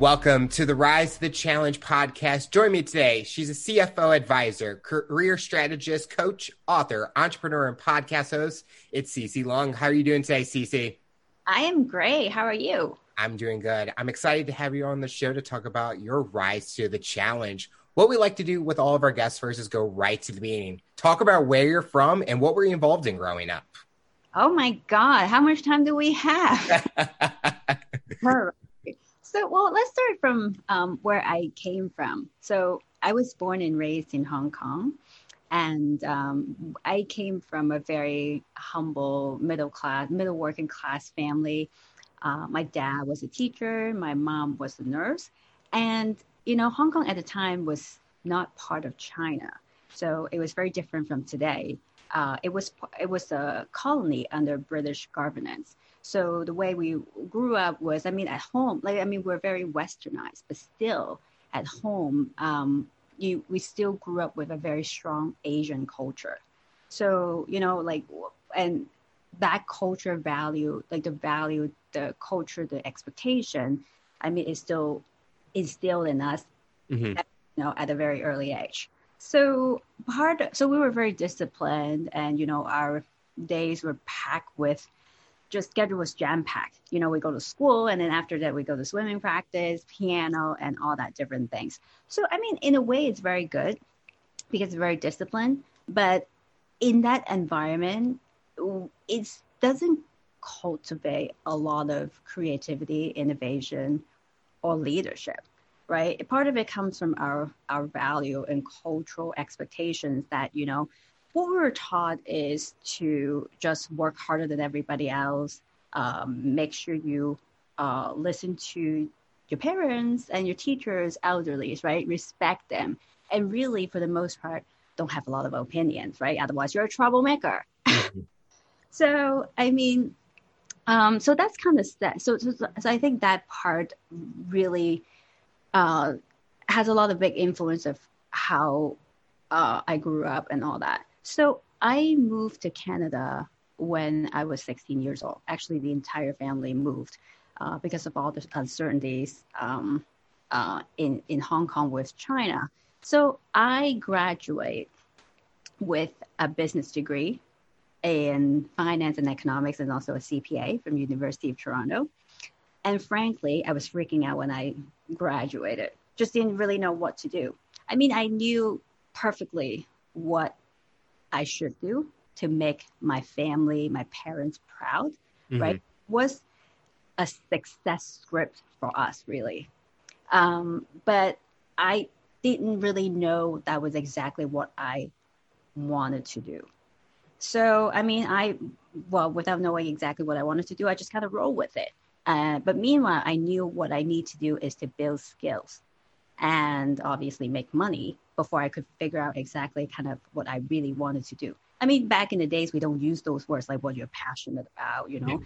Welcome to the Rise to the Challenge podcast. Join me today. She's a CFO advisor, career strategist, coach, author, entrepreneur, and podcast host. It's Cece Long. How are you doing today, Cece? I am great. How are you? I'm doing good. I'm excited to have you on the show to talk about your rise to the challenge. What we like to do with all of our guests first is go right to the beginning. Talk about where you're from and what were you involved in growing up. Oh my God, how much time do we have? So, well, let's start from um, where I came from. So, I was born and raised in Hong Kong, and um, I came from a very humble middle class, middle working class family. Uh, my dad was a teacher, my mom was a nurse, and you know, Hong Kong at the time was not part of China, so it was very different from today. Uh, it was it was a colony under British governance. So the way we grew up was, I mean, at home, like I mean, we're very westernized, but still at home, um, you we still grew up with a very strong Asian culture. So you know, like, and that culture value, like the value, the culture, the expectation, I mean, is still instilled in us, mm-hmm. at, you know, at a very early age. So part, so we were very disciplined, and you know, our days were packed with just schedule was jam packed. You know, we go to school and then after that we go to swimming practice, piano, and all that different things. So I mean, in a way, it's very good because it's very disciplined. But in that environment, it doesn't cultivate a lot of creativity, innovation, or leadership. Right. Part of it comes from our our value and cultural expectations that you know what we were taught is to just work harder than everybody else, um, make sure you uh, listen to your parents and your teachers, elderlies, right? Respect them. And really, for the most part, don't have a lot of opinions, right? Otherwise, you're a troublemaker. Mm-hmm. so, I mean, um, so that's kind of that. So, so, so, I think that part really uh, has a lot of big influence of how uh, I grew up and all that. So I moved to Canada when I was 16 years old. Actually, the entire family moved uh, because of all the uncertainties um, uh, in in Hong Kong with China. So I graduate with a business degree in finance and economics and also a CPA from University of Toronto. And frankly, I was freaking out when I graduated. Just didn't really know what to do. I mean, I knew perfectly what I should do to make my family, my parents proud, mm-hmm. right? Was a success script for us, really. Um, but I didn't really know that was exactly what I wanted to do. So, I mean, I, well, without knowing exactly what I wanted to do, I just kind of roll with it. Uh, but meanwhile, I knew what I need to do is to build skills and obviously make money before I could figure out exactly kind of what I really wanted to do. I mean, back in the days, we don't use those words like what you're passionate about, you know.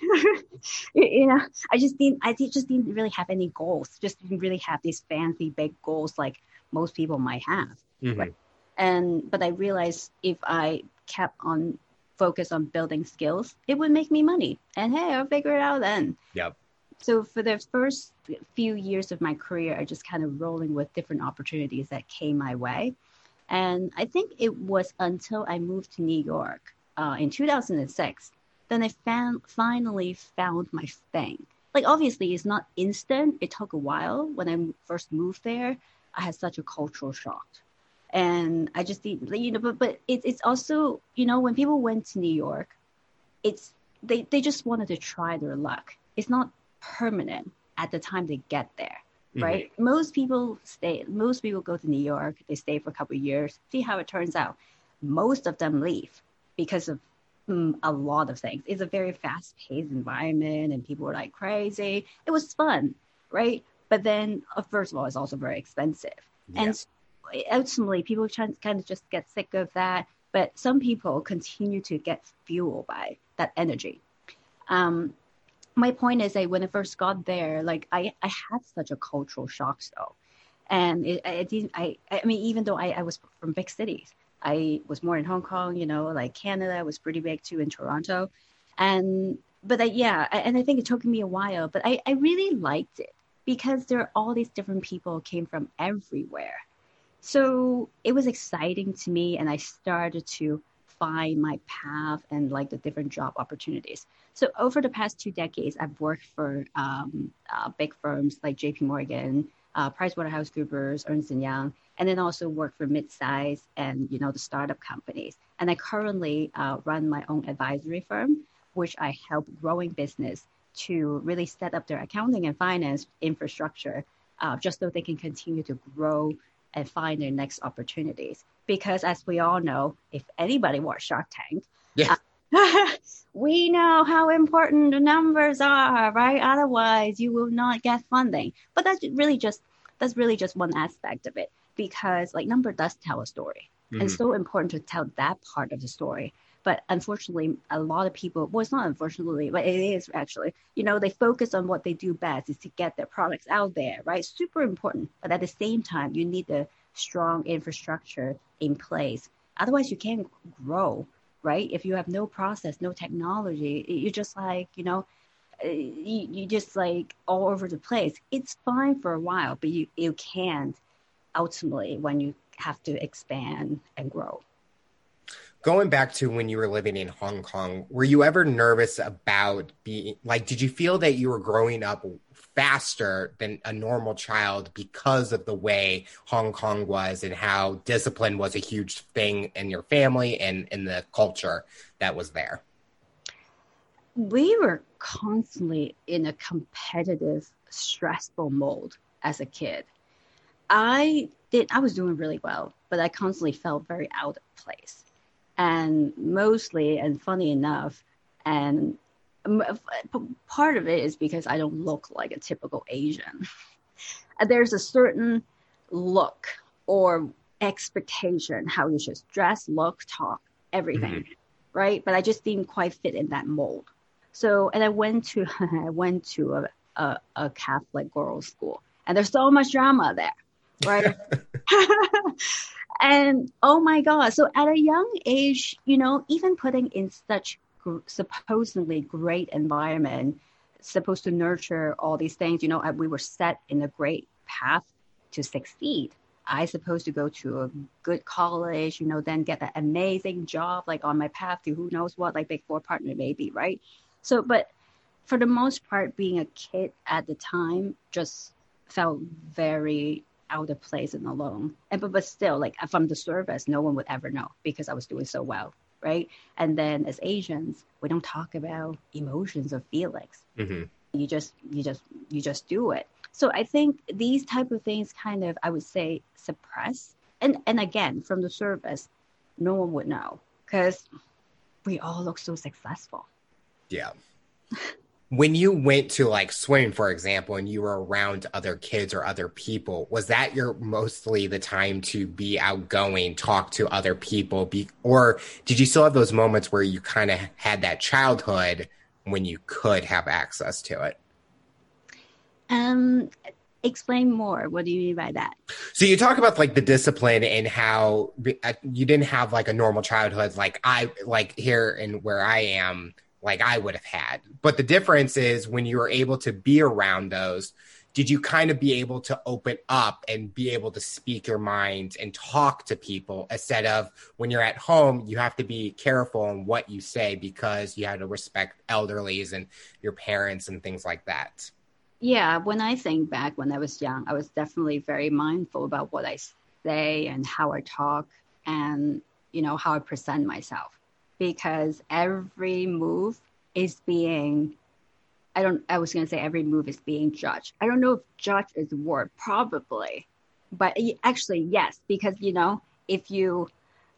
you know, I just didn't. I just didn't really have any goals. Just didn't really have these fancy big goals like most people might have. Mm-hmm. Right? And but I realized if I kept on focus on building skills, it would make me money. And hey, I'll figure it out then. Yep so for the first few years of my career, I just kind of rolling with different opportunities that came my way. And I think it was until I moved to New York uh, in 2006, then I found, finally found my thing. Like obviously it's not instant. It took a while. When I first moved there, I had such a cultural shock. And I just, didn't, you know, but, but it, it's also, you know, when people went to New York, it's, they, they just wanted to try their luck. It's not permanent at the time they get there mm-hmm. right mm-hmm. most people stay most people go to new york they stay for a couple of years see how it turns out most of them leave because of mm, a lot of things it's a very fast-paced environment and people are like crazy it was fun right but then uh, first of all it's also very expensive yeah. and ultimately people kind of just get sick of that but some people continue to get fueled by that energy um, my point is that when I first got there, like I, I had such a cultural shock though. And it, I didn't, I, I mean, even though I, I was from big cities, I was more in Hong Kong, you know, like Canada was pretty big too in Toronto. And, but I, yeah, and I think it took me a while, but I, I really liked it. because there are all these different people came from everywhere. So it was exciting to me, and I started to find my path and like the different job opportunities. So over the past two decades, I've worked for um, uh, big firms like J.P. Morgan, uh, PricewaterhouseCoopers, Ernst & Young, and then also work for mid-size and you know the startup companies. And I currently uh, run my own advisory firm, which I help growing business to really set up their accounting and finance infrastructure, uh, just so they can continue to grow and find their next opportunities. Because as we all know, if anybody watched Shark Tank, yeah. Uh, we know how important the numbers are, right? Otherwise, you will not get funding. But that's really just that's really just one aspect of it because like number does tell a story, mm-hmm. and so important to tell that part of the story. But unfortunately, a lot of people, well, it's not unfortunately, but it is actually, you know, they focus on what they do best is to get their products out there, right? Super important. But at the same time, you need the strong infrastructure in place. Otherwise, you can't grow, right? If you have no process, no technology, you're just like, you know, you, you just like all over the place. It's fine for a while, but you, you can't ultimately when you have to expand and grow going back to when you were living in Hong Kong, were you ever nervous about being like, did you feel that you were growing up faster than a normal child because of the way Hong Kong was and how discipline was a huge thing in your family and in the culture that was there? We were constantly in a competitive, stressful mode as a kid. I did, I was doing really well, but I constantly felt very out of place and mostly and funny enough and part of it is because i don't look like a typical asian. There's a certain look or expectation how you should dress look talk everything mm-hmm. right? But i just didn't quite fit in that mold. So and i went to i went to a, a, a catholic girls school and there's so much drama there right and oh my god. So at a young age you know even putting in such gr- supposedly great environment supposed to nurture all these things you know we were set in a great path to succeed. I supposed to go to a good college you know then get an amazing job like on my path to who knows what like big four partner maybe right? So but for the most part being a kid at the time just felt very out of place and alone. And but, but still, like from the service, no one would ever know because I was doing so well, right? And then as Asians, we don't talk about emotions or feelings. Mm-hmm. You just you just you just do it. So I think these type of things kind of I would say suppress. And and again, from the service, no one would know because we all look so successful. Yeah. when you went to like swim for example and you were around other kids or other people was that your mostly the time to be outgoing talk to other people be, or did you still have those moments where you kind of had that childhood when you could have access to it? Um explain more. What do you mean by that? So you talk about like the discipline and how uh, you didn't have like a normal childhood like i like here and where i am like I would have had. But the difference is when you were able to be around those, did you kind of be able to open up and be able to speak your mind and talk to people instead of when you're at home, you have to be careful on what you say because you have to respect elderlies and your parents and things like that? Yeah, when I think back when I was young, I was definitely very mindful about what I say and how I talk and, you know, how I present myself because every move is being I don't I was going to say every move is being judged. I don't know if judge is the word probably. But actually yes because you know if you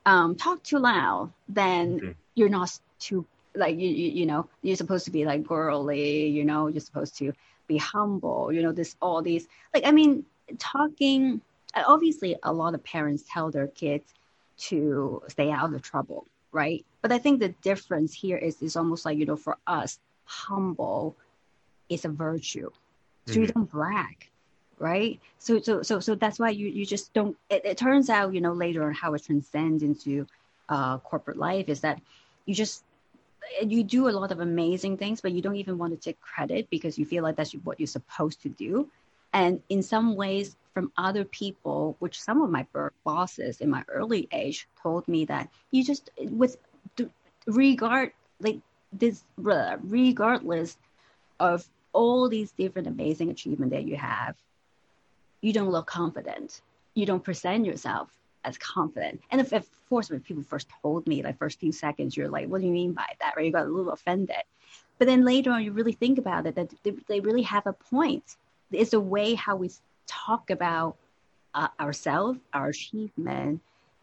um, talk too loud then mm-hmm. you're not too like you, you you know you're supposed to be like girly you know you're supposed to be humble you know this all these like i mean talking obviously a lot of parents tell their kids to stay out of trouble right? But I think the difference here is is almost like you know for us, humble is a virtue, so mm-hmm. you don't brag, right? So so so so that's why you you just don't. It, it turns out you know later on how it transcends into uh, corporate life is that you just you do a lot of amazing things, but you don't even want to take credit because you feel like that's what you're supposed to do. And in some ways, from other people, which some of my bosses in my early age told me that you just with regard like this regardless of all these different amazing achievements that you have, you don't look confident. You don't present yourself as confident. And if, of course, when people first told me, like first few seconds, you're like, what do you mean by that? Right? You got a little offended. But then later on, you really think about it, that they really have a point. It's a way how we talk about uh, ourselves, our achievement,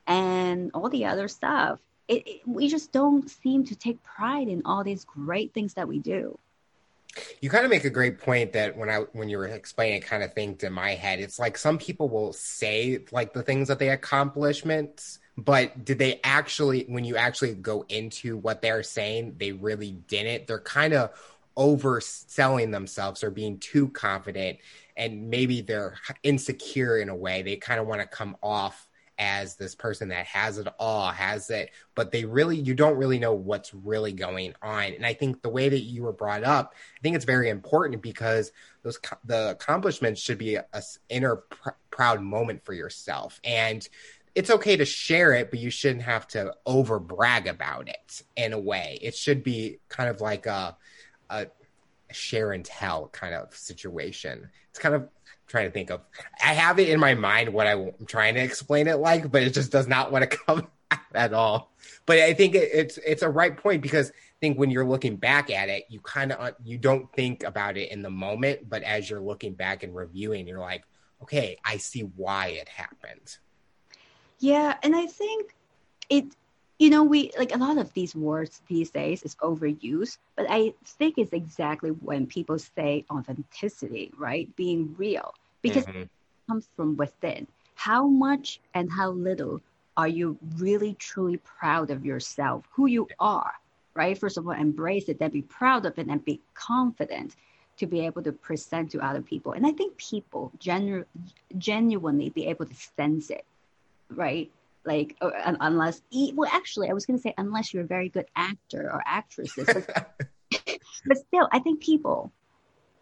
and all the other stuff. It, it, we just don't seem to take pride in all these great things that we do. You kind of make a great point that when I when you were explaining it kind of think in my head. It's like some people will say like the things that they accomplishments, but did they actually when you actually go into what they're saying, they really didn't. They're kind of overselling themselves or being too confident and maybe they're insecure in a way. They kind of want to come off as this person that has it all, has it, but they really, you don't really know what's really going on. And I think the way that you were brought up, I think it's very important because those, the accomplishments should be a, a inner pr- proud moment for yourself. And it's okay to share it, but you shouldn't have to over brag about it in a way. It should be kind of like a, a share and tell kind of situation. It's kind of trying to think of. I have it in my mind what I'm trying to explain it like, but it just does not want to come at all. But I think it, it's it's a right point because I think when you're looking back at it, you kind of you don't think about it in the moment, but as you're looking back and reviewing, you're like, okay, I see why it happened. Yeah, and I think it you know, we like a lot of these words these days is overused, but I think it's exactly when people say authenticity, right? Being real, because mm-hmm. it comes from within. How much and how little are you really truly proud of yourself, who you are, right? First of all, embrace it, then be proud of it, and be confident to be able to present to other people. And I think people genu- genuinely be able to sense it, right? Like or, unless well actually i was going to say unless you're a very good actor or actress but, but still i think people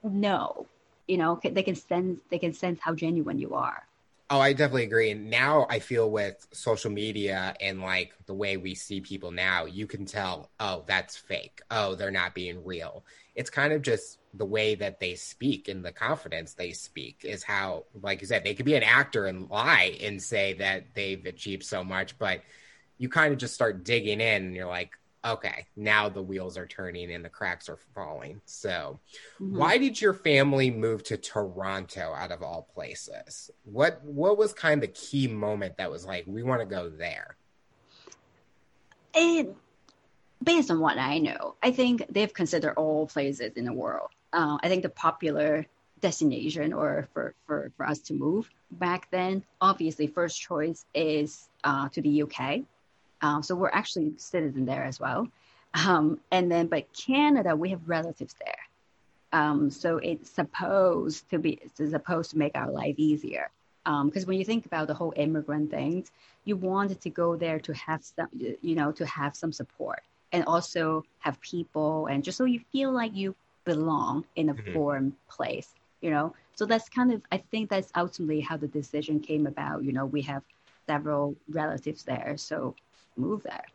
know you know they can sense they can sense how genuine you are Oh, I definitely agree. And now I feel with social media and like the way we see people now, you can tell, oh, that's fake. Oh, they're not being real. It's kind of just the way that they speak and the confidence they speak is how, like you said, they could be an actor and lie and say that they've achieved so much, but you kind of just start digging in and you're like, okay, now the wheels are turning and the cracks are falling. So, mm-hmm. why did your family move to Toronto out of all places? What what was kind of the key moment that was like we want to go there? And based on what I know, I think they've considered all places in the world. Uh, I think the popular destination or for, for, for us to move back then, obviously, first choice is uh, to the UK um, so we're actually citizen there as well. Um, and then, but Canada, we have relatives there. Um, so it's supposed to be it's supposed to make our life easier. Because um, when you think about the whole immigrant things, you wanted to go there to have some, you know, to have some support and also have people, and just so you feel like you belong in a mm-hmm. foreign place, you know. So that's kind of, I think that's ultimately how the decision came about. You know, we have several relatives there, so move there.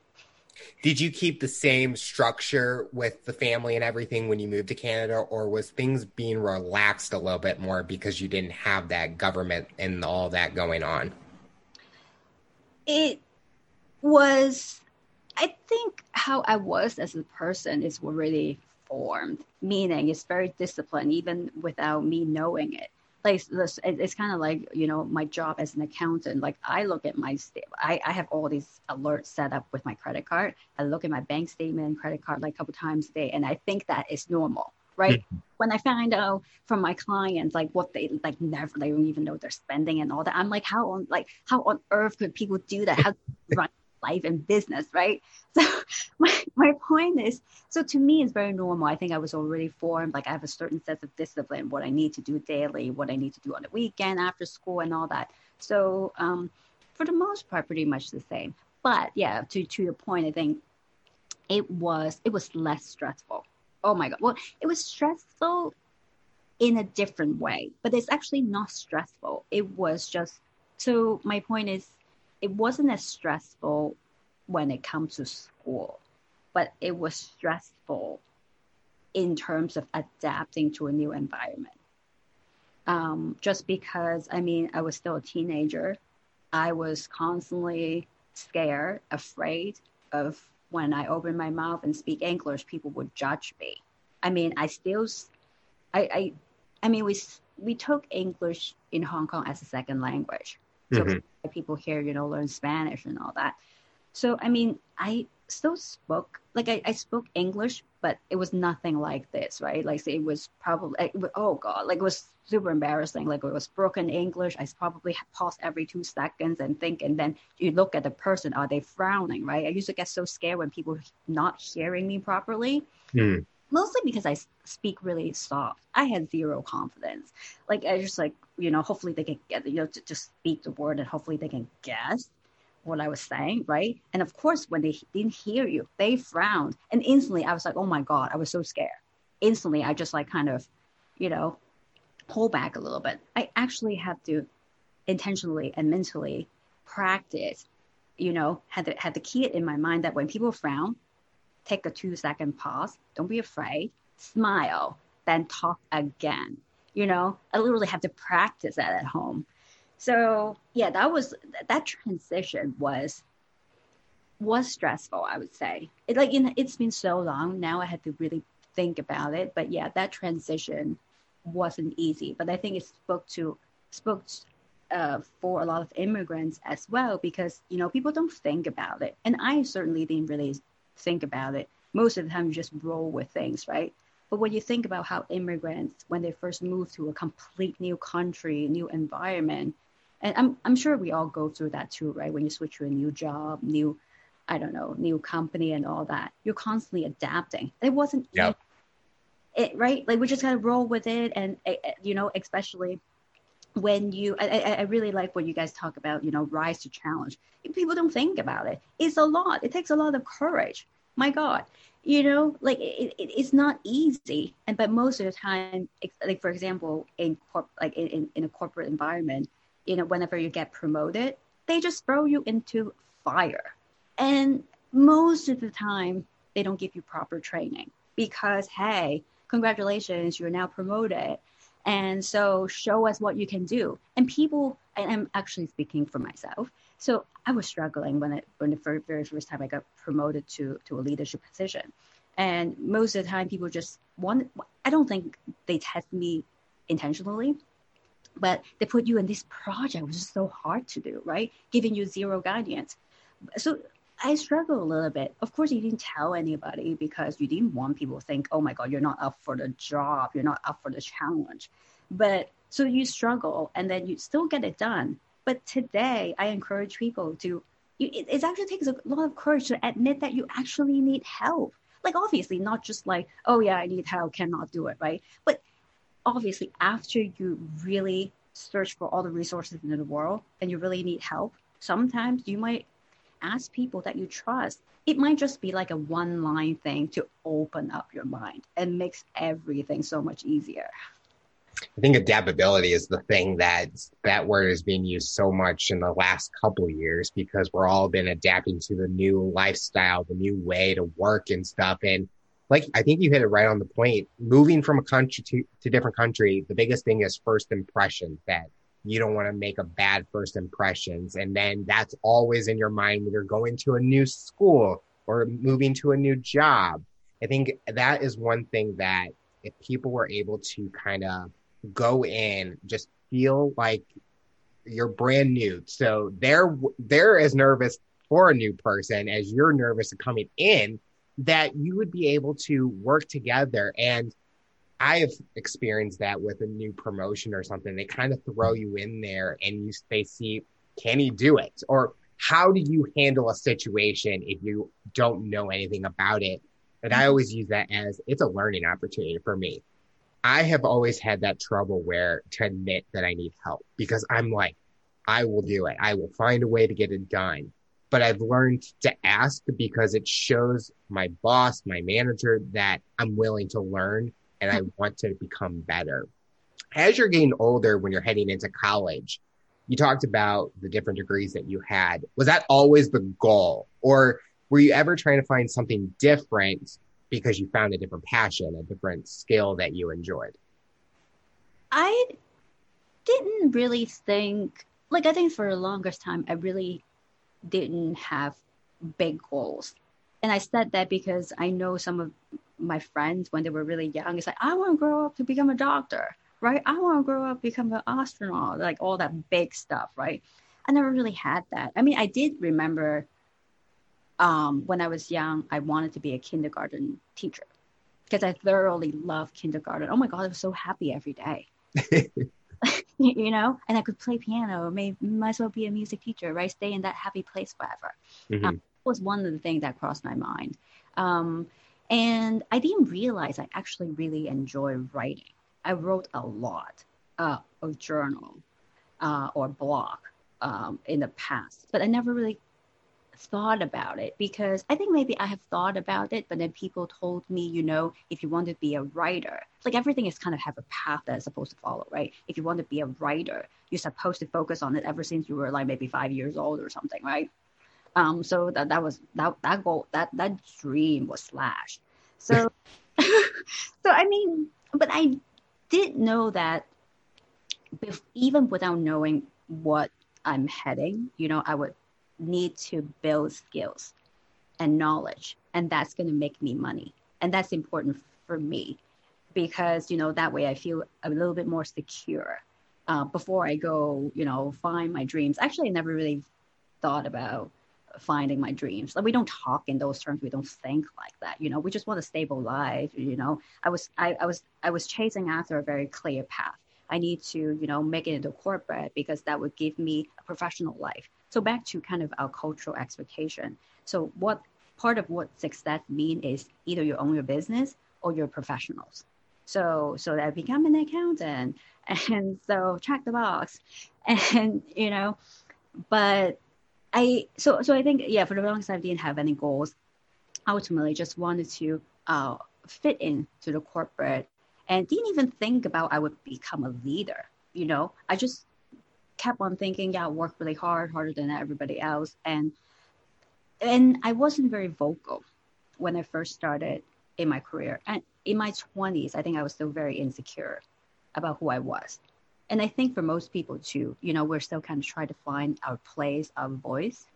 Did you keep the same structure with the family and everything when you moved to Canada, or was things being relaxed a little bit more because you didn't have that government and all that going on? It was, I think, how I was as a person is already formed, meaning it's very disciplined, even without me knowing it. Like this it's kind of like you know my job as an accountant. Like i look at my I, I have all these alerts set up with my credit card. I look at my bank statement and credit card like a couple times a day and i think that is normal right? Mm-hmm. when i find out from my clients like what they like never they don't even know they're spending and all that i'm like how on like how on earth could people do that? How run life and business, right? So my, my point is, so to me, it's very normal. I think I was already formed, like I have a certain sense of discipline, what I need to do daily, what I need to do on the weekend, after school, and all that. So um, for the most part, pretty much the same. But yeah, to to your point, I think it was it was less stressful. Oh my god, well, it was stressful in a different way, but it's actually not stressful. It was just so my point is it wasn't as stressful when it comes to school, but it was stressful in terms of adapting to a new environment. Um, just because, I mean, I was still a teenager, I was constantly scared, afraid of when I open my mouth and speak English, people would judge me. I mean, I still, I, I, I mean, we we took English in Hong Kong as a second language, so mm-hmm. people here, you know, learn Spanish and all that. So I mean, I still spoke like I, I spoke English, but it was nothing like this, right? Like it was probably oh god, like it was super embarrassing. Like it was broken English. I probably pause every two seconds and think, and then you look at the person, are they frowning, right? I used to get so scared when people not hearing me properly. Mm. Mostly because I speak really soft. I had zero confidence. Like I just like you know, hopefully they can get you know to just speak the word and hopefully they can guess what I was saying, right? And of course, when they didn't hear you, they frowned. And instantly, I was like, oh my God, I was so scared. Instantly, I just like kind of, you know, pull back a little bit. I actually have to intentionally and mentally practice, you know, had the, had the key in my mind that when people frown, take a two second pause, don't be afraid, smile, then talk again. You know, I literally have to practice that at home. So yeah that was that transition was was stressful i would say. It like in, it's been so long now i had to really think about it. But yeah that transition wasn't easy. But i think it spoke to spoke uh, for a lot of immigrants as well because you know people don't think about it. And i certainly didn't really think about it most of the time you just roll with things right but when you think about how immigrants when they first move to a complete new country new environment and I'm I'm sure we all go through that too, right? When you switch to a new job, new, I don't know, new company and all that, you're constantly adapting. It wasn't yeah. it right? Like we just gotta roll with it, and eh, eh, you know, especially when you I, I really like what you guys talk about you know rise to challenge. People don't think about it. It's a lot. It takes a lot of courage. My god. You know like it, it, it's not easy. And but most of the time like for example in corp like in, in a corporate environment you know, whenever you get promoted, they just throw you into fire. And most of the time, they don't give you proper training because, hey, congratulations, you're now promoted. And so show us what you can do. And people, and I'm actually speaking for myself. So I was struggling when it when the very, very first time I got promoted to to a leadership position. And most of the time people just want I don't think they test me intentionally but they put you in this project which is so hard to do right giving you zero guidance so i struggle a little bit. Of course you didn't tell anybody because you didn't want people to think oh my god you're not up for the job. You're not up for the challenge. But so you struggle and then you still get it done. But today i encourage people to you, it, it actually takes a lot of courage to admit that you actually need help. Like obviously not just like oh yeah i need help cannot do it right? But obviously after you really search for all the resources in the world and you really need help sometimes you might ask people that you trust it might just be like a one line thing to open up your mind and makes everything so much easier I think adaptability is the thing that that word is being used so much in the last couple years because we're all been adapting to the new lifestyle, the new way to work and stuff. And like I think you hit it right on the point. Moving from a country to, to different country, the biggest thing is first impressions that you don't want to make a bad first impressions. And then that's always in your mind when you're going to a new school or moving to a new job. I think that is one thing that if people were able to kind of go in, just feel like you're brand new. So they're, they're as nervous for a new person as you're nervous coming in that you would be able to work together. And I have experienced that with a new promotion or something. They kind of throw you in there and you they see, can he do it? Or how do you handle a situation if you don't know anything about it? And I always use that as it's a learning opportunity for me. I have always had that trouble where to admit that I need help because I'm like, I will do it. I will find a way to get it done but I've learned to ask because it shows my boss, my manager that I'm willing to learn and I want to become better. as you're getting older, when you're heading into college, you talked about the different degrees that you had. Was that always the goal? Or were you ever trying to find something different because you found a different passion, a different skill that you enjoyed? I didn't really think, like, I think for the longest time, I really didn't have big goals. And I said that because I know some of my friends when they were really young, it's like, I want to grow up to become a doctor right? I want to grow up, become an astronaut, like all that big stuff, right? I never really had that. I mean, I did remember um, when I was young, I wanted to be a kindergarten teacher because I thoroughly loved kindergarten. Oh my God, I was so happy every day. you know, and I could play piano, may might as well be a music teacher, right? Stay in that happy place forever. Mm-hmm. Um, was one of the things that crossed my mind. Um, and I didn't realize I actually really enjoy writing. I wrote a lot uh, of journal uh, or blog um, in the past, but I never really thought about it because I think maybe I have thought about it, but then people told me, you know, if you want to be a writer, like everything is kind of have a path that is supposed to follow, right? If you want to be a writer, you're supposed to focus on it ever since you were like maybe five years old or something, right? Um, so that that was that that goal that that dream was slashed. So, so I mean, but I did know that even without knowing what I'm heading, you know, I would need to build skills and knowledge, and that's going to make me money. And that's important for me because, you know, that way I feel a little bit more secure uh, before I go, you know, find my dreams. Actually, I never really thought about finding my dreams. Like we don't talk in those terms. We don't think like that. You know, we just want a stable life. You know, I was I, I was I was chasing after a very clear path. I need to, you know, make it into corporate because that would give me a professional life. So back to kind of our cultural expectation. So what part of what success mean is either you own your business or you're professionals. So so that I become an accountant and so check the box. And you know, but I so so I think yeah for the longest time I didn't have any goals. Ultimately, just wanted to uh, fit into the corporate and didn't even think about I would become a leader. You know, I just kept on thinking, yeah, I work really hard, harder than everybody else, and and I wasn't very vocal when I first started in my career. And in my 20s, I think I was still very insecure about who I was and I think for most people too, you know, we're still kind of trying to find our place, our voice.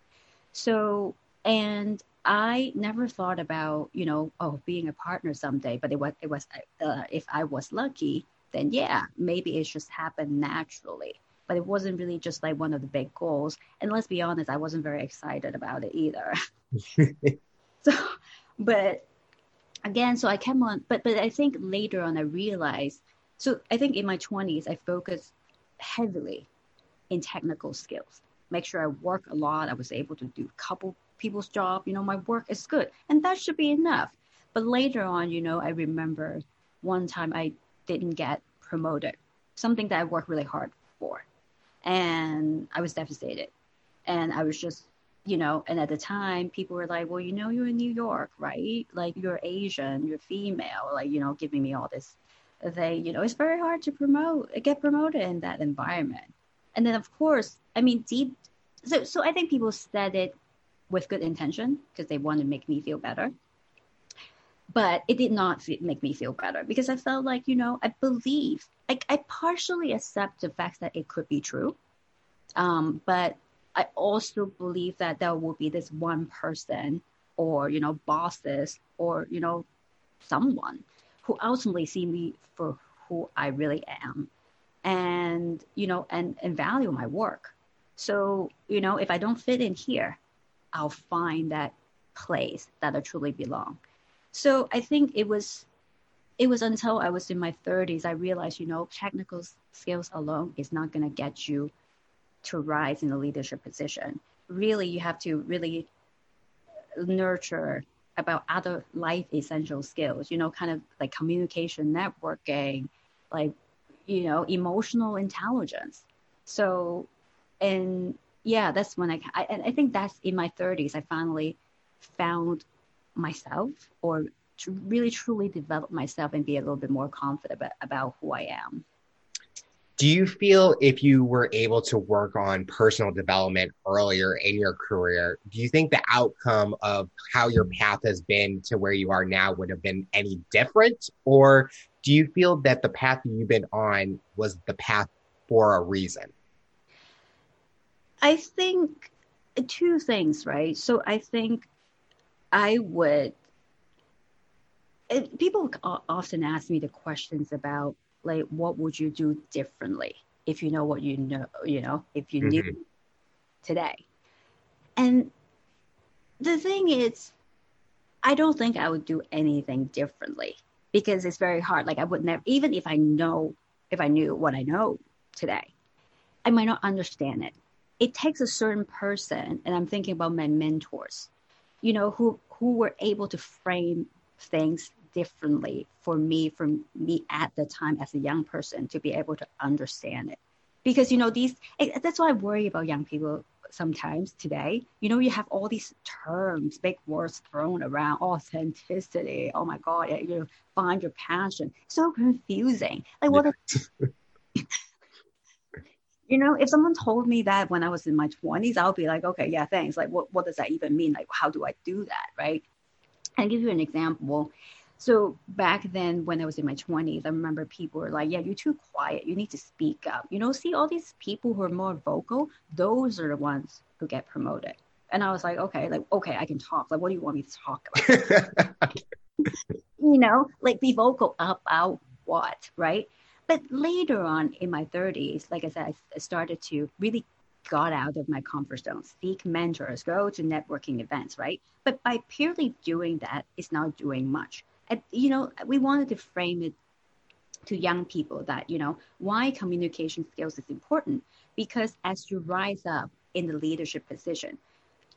So, and I never thought about, you know, oh, being a partner someday. But it was, it was, uh, if I was lucky, then yeah, maybe it just happened naturally. But it wasn't really just like one of the big goals. And let's be honest, I wasn't very excited about it either. so, but again, so I kept on, but but I think later on I realized so I think in my 20s, I focused heavily in technical skills. Make sure I work a lot. I was able to do a couple people's job. You know, my work is good, and that should be enough. But later on, you know, I remember one time I didn't get promoted, something that I worked really hard for, and I was devastated. And I was just, you know, and at the time, people were like, "Well, you know, you're in New York, right? Like you're Asian, you're female, like you know, giving me all this they you know it's very hard to promote get promoted in that environment. And then of course i mean deep so so i think people said it with good intention because they want to make me feel better. But it did not make me feel better because i felt like you know i believe like i partially accept the fact that it could be true um, but i also believe that there will be this one person or you know bosses or you know someone who ultimately see me for who I really am and you know and and value my work. So you know if i don't fit in here i'll find that place that i truly belong. So i think it was it was until i was in my 30s i realized you know technical skills alone is not going to get you to rise in a leadership position. Really you have to really nurture about other life essential skills, you know, kind of like communication, networking, like, you know, emotional intelligence. So, and yeah, that's when I, I, and I think that's in my 30s, I finally found myself or to really truly develop myself and be a little bit more confident about, about who I am. Do you feel if you were able to work on personal development earlier in your career, do you think the outcome of how your path has been to where you are now would have been any different? Or do you feel that the path that you've been on was the path for a reason? I think two things, right? So I think I would. People often ask me the questions about like what would you do differently if you know what you know you know if you mm-hmm. knew today? And the thing is i don't think i would do anything differently because it's very hard. Like i would never even if i know if i knew what i know today i might not understand it. It takes a certain person and i'm thinking about my mentors you know who who were able to frame things differently for me from me at the time as a young person to be able to understand it. Because you know these eh, that's why i worry about young people sometimes today. You know you have all these terms big words thrown around authenticity. Oh my god eh, you know find your passion. So confusing. Like what yeah. you know if someone told me that when i was in my 20s i'll be like okay yeah thanks. Like what, what does that even mean? Like how do i do that right? I'll give you an example so back then, when I was in my 20s, I remember people were like, Yeah, you're too quiet. You need to speak up. You know, see all these people who are more vocal, those are the ones who get promoted. And I was like, Okay, like, okay, I can talk. Like, what do you want me to talk about? you know, like be vocal about what, right? But later on in my 30s, like I said, I started to really got out of my comfort zone, seek mentors, go to networking events, right? But by purely doing that, it's not doing much you know, we wanted to frame it to young people that, you know, why communication skills is important. Because as you rise up in the leadership position,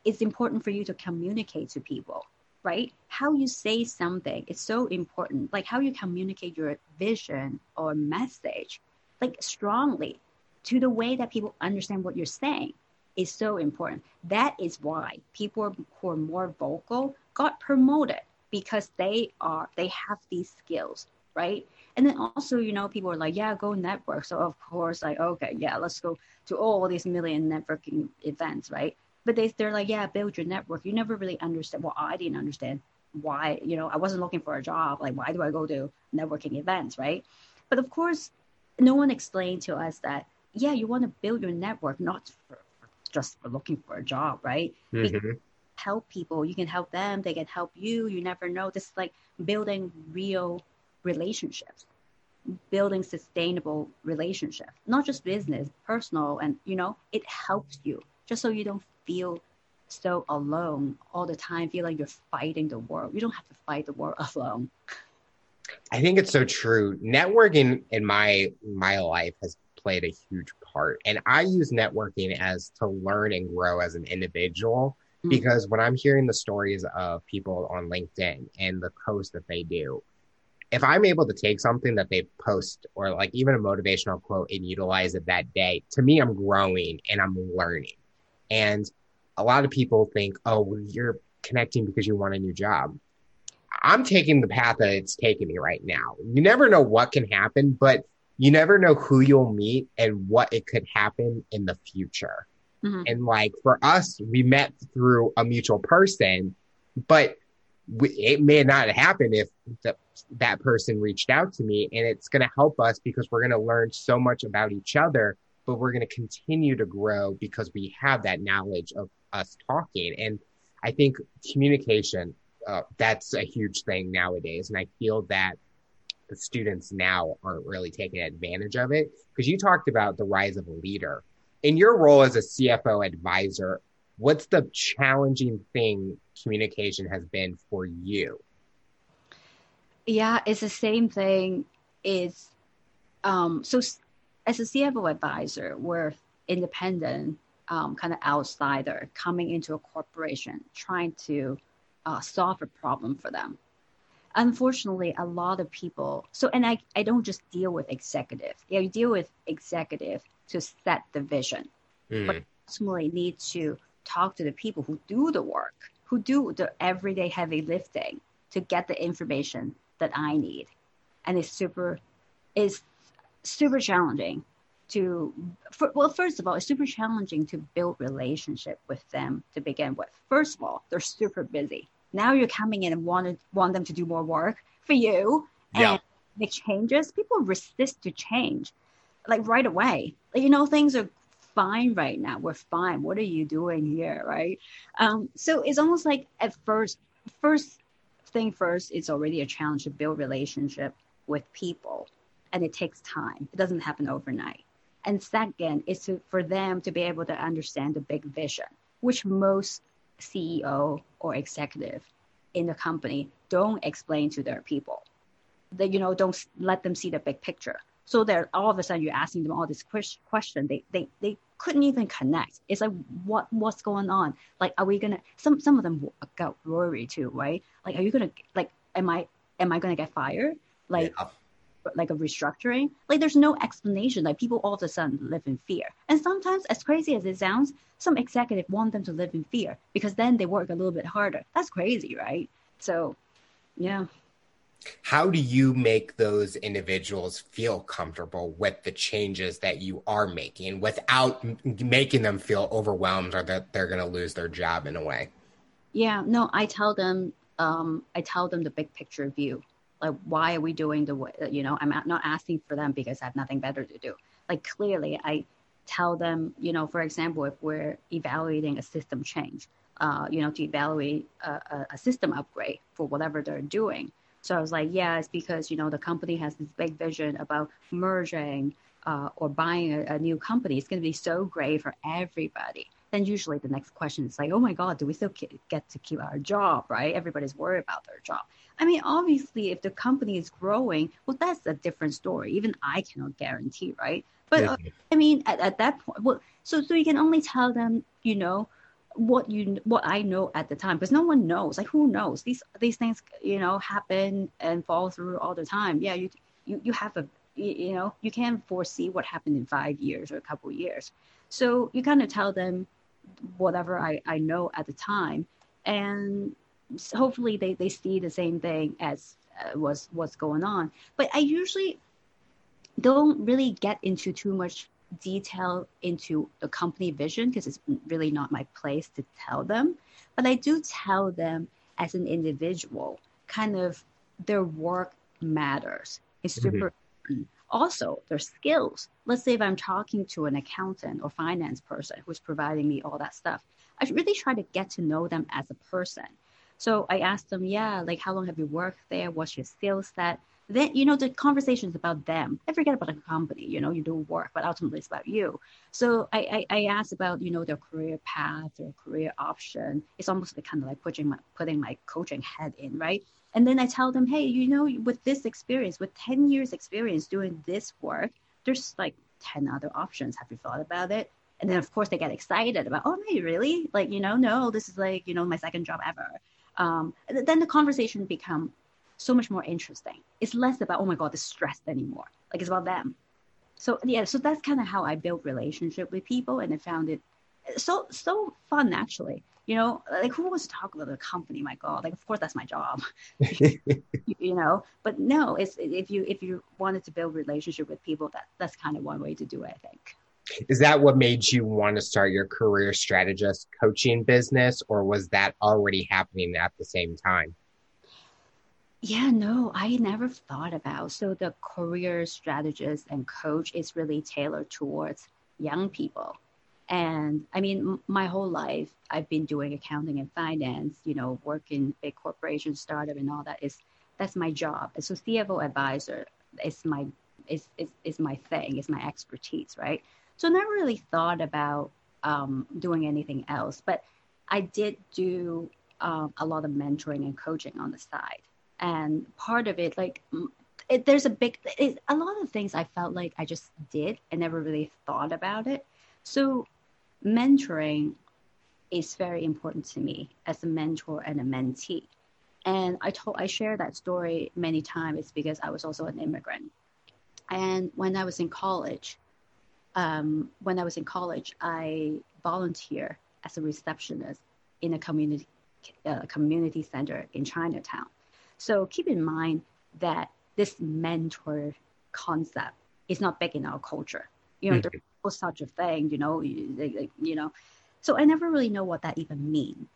it's important for you to communicate to people, right? How you say something is so important. Like how you communicate your vision or message, like strongly to the way that people understand what you're saying is so important. That is why people who are more vocal got promoted because they are they have these skills right? And then also you know people are like yeah go network. So of course like okay yeah let's go to all these million networking events right? But they, they're like yeah build your network. You never really understand well i didn't understand why you know i wasn't looking for a job. Like why do i go to networking events right? But of course no one explained to us that yeah you want to build your network not for, just for looking for a job right? Mm-hmm help people. You can help them. They can help you. You never know. This is like building real relationships, building sustainable relationships, not just business, personal, and you know, it helps you just so you don't feel so alone all the time. Feel like you're fighting the world. You don't have to fight the world alone. I think it's so true. Networking in my my life has played a huge part, and I use networking as to learn and grow as an individual Mm-hmm. because when I'm hearing the stories of people on LinkedIn and the posts that they do, if I'm able to take something that they post or like even a motivational quote and utilize it that day, to me, I'm growing and I'm learning. And a lot of people think, oh, well, you're connecting because you want a new job. I'm taking the path that it's taking me right now. You never know what can happen, but you never know who you'll meet and what it could happen in the future. Mm-hmm. And like for us, we met through a mutual person, but we, it may not happen if the, that person reached out to me. And it's going to help us because we're going to learn so much about each other, but we're going to continue to grow because we have that knowledge of us talking. And I think communication, uh, that's a huge thing nowadays. And I feel that the students now aren't really taking advantage of it because you talked about the rise of a leader in your role as a CFO advisor, what's the challenging thing communication has been for you? Yeah, it's the same thing. Is um, so as a CFO advisor, we're independent, um, kind of outsider coming into a corporation, trying to uh, solve a problem for them. Unfortunately, a lot of people. So, and I, I don't just deal with executive. Yeah, you deal with executive to set the vision, mm. but ultimately need to talk to the people who do the work, who do the everyday heavy lifting to get the information that I need. And it's super is super challenging to for, well first of all it's super challenging to build relationship with them to begin with first of all they're super busy now you're coming in and want want them to do more work for you yeah. and make changes people resist to change like right away. Like, you know things are fine right now. We're fine. What are you doing here right? Um so it's almost like at first first thing first it's already a challenge to build relationship with people and it takes time. It doesn't happen overnight. And second is to, for them to be able to understand the big vision, which most CEO or executive in the company don't explain to their people. That you know, don't let them see the big picture. So they're all of a sudden you're asking them all this question. They, they, they couldn't even connect. It's like, what, what's going on? Like, are we gonna? Some, some of them got worried too, right? Like, are you gonna like? Am I, am I gonna get fired? Like, yeah like a restructuring. Like there's no explanation. Like people all of a sudden live in fear. And sometimes, as crazy as it sounds, some executive want them to live in fear because then they work a little bit harder. That's crazy, right? So, yeah. How do you make those individuals feel comfortable with the changes that you are making without making them feel overwhelmed or that they're going to lose their job in a way? Yeah, no, I tell them um, I tell them the big picture view like why are we doing the way you know i'm not asking for them because i have nothing better to do like clearly i tell them you know for example if we're evaluating a system change uh, you know to evaluate a, a system upgrade for whatever they're doing so i was like yeah it's because you know the company has this big vision about merging uh, or buying a, a new company it's going to be so great for everybody then usually the next question is like, oh my God, do we still get to keep our job, right? Everybody's worried about their job. I mean, obviously, if the company is growing, well, that's a different story. Even I cannot guarantee, right? But uh, I mean, at, at that point, well, so so you can only tell them, you know, what you what I know at the time, because no one knows. Like, who knows? These these things, you know, happen and fall through all the time. Yeah, you you you have a you, know you can't foresee what happened in five years or a couple years. So you kind of tell them, whatever I, I know at the time. And hopefully they, they see the same thing as uh, was what's going on. But I usually don't really get into too much detail into the company vision because it's really not my place to tell them. But I do tell them as an individual, kind of their work matters. It's mm-hmm. super mm-hmm also their skills. Let's say if I'm talking to an accountant or finance person who's providing me all that stuff, I really try to get to know them as a person. So I asked them, yeah, like how long have you worked there? What's your skill set? Then you know the conversation is about them. I forget about the company. You know, you do work, but ultimately it's about you. So I, I, I asked about you know their career path, their career option. It's almost like kind of like putting my putting my coaching head in, right? And then I tell them, hey, you know, with this experience, with 10 years experience doing this work, there's like 10 other options. Have you thought about it? And then of course they get excited about, oh, no, really? Like, you know, no, this is like, you know, my second job ever. Um, then the conversation become so much more interesting. It's less about, oh my God, the stress anymore. Like it's about them. So yeah, so that's kind of how I built relationship with people and I found it uh, so so fun actually you know like who wants to talk about the company my god like of course that's my job you, you, know but no it's if you if you wanted to build relationship with people that that's kind of one way to do it i think is that what made you want to start your career strategist coaching business or was that already happening at the same time yeah no i never thought about so the career strategist and coach is really tailored towards young people and I mean, my whole life, I've been doing accounting and finance, you know, working big corporation startup and all that is, that's my job. So CFO advisor is my, is, is, is my thing, is my expertise, right? So never really thought about um, doing anything else, but I did do um, a lot of mentoring and coaching on the side. And part of it, like, it, there's a big, it, a lot of things I felt like I just did and never really thought about it. So mentoring is very important to me as a mentor and a mentee. And I told I share that story many times because I was also an immigrant. And when I was in college, um, when I was in college, I volunteer as a receptionist in a community uh, community center in Chinatown. So keep in mind that this mentor concept is not big in our culture You know, mm-hmm. there was such a thing, you know, you, you know. So I never really know what that even means.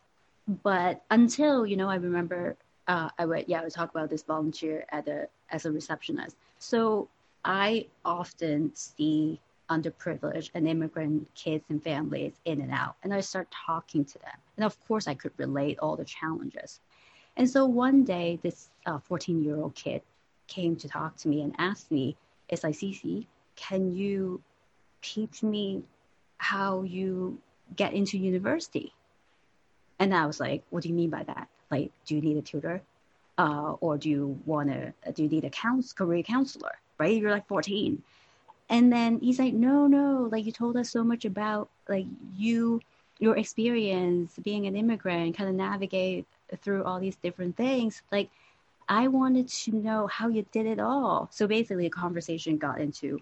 But until, you know, I remember uh, I would, yeah, I would talk about this volunteer at a, as a receptionist. So I often see underprivileged and immigrant kids and families in and out. And I start talking to them. And of course, I could relate all the challenges. And so one day, this 14 uh, year old kid came to talk to me and asked me, It's like, can you teach me how you get into university? And I was like, What do you mean by that? Like, do you need a tutor? Uh, or do you want to, do you need a counsel, career counselor? Right? You're like 14 and then he's like no no like you told us so much about like you your experience being an immigrant kind of navigate through all these different things like i wanted to know how you did it all. So basically a conversation got into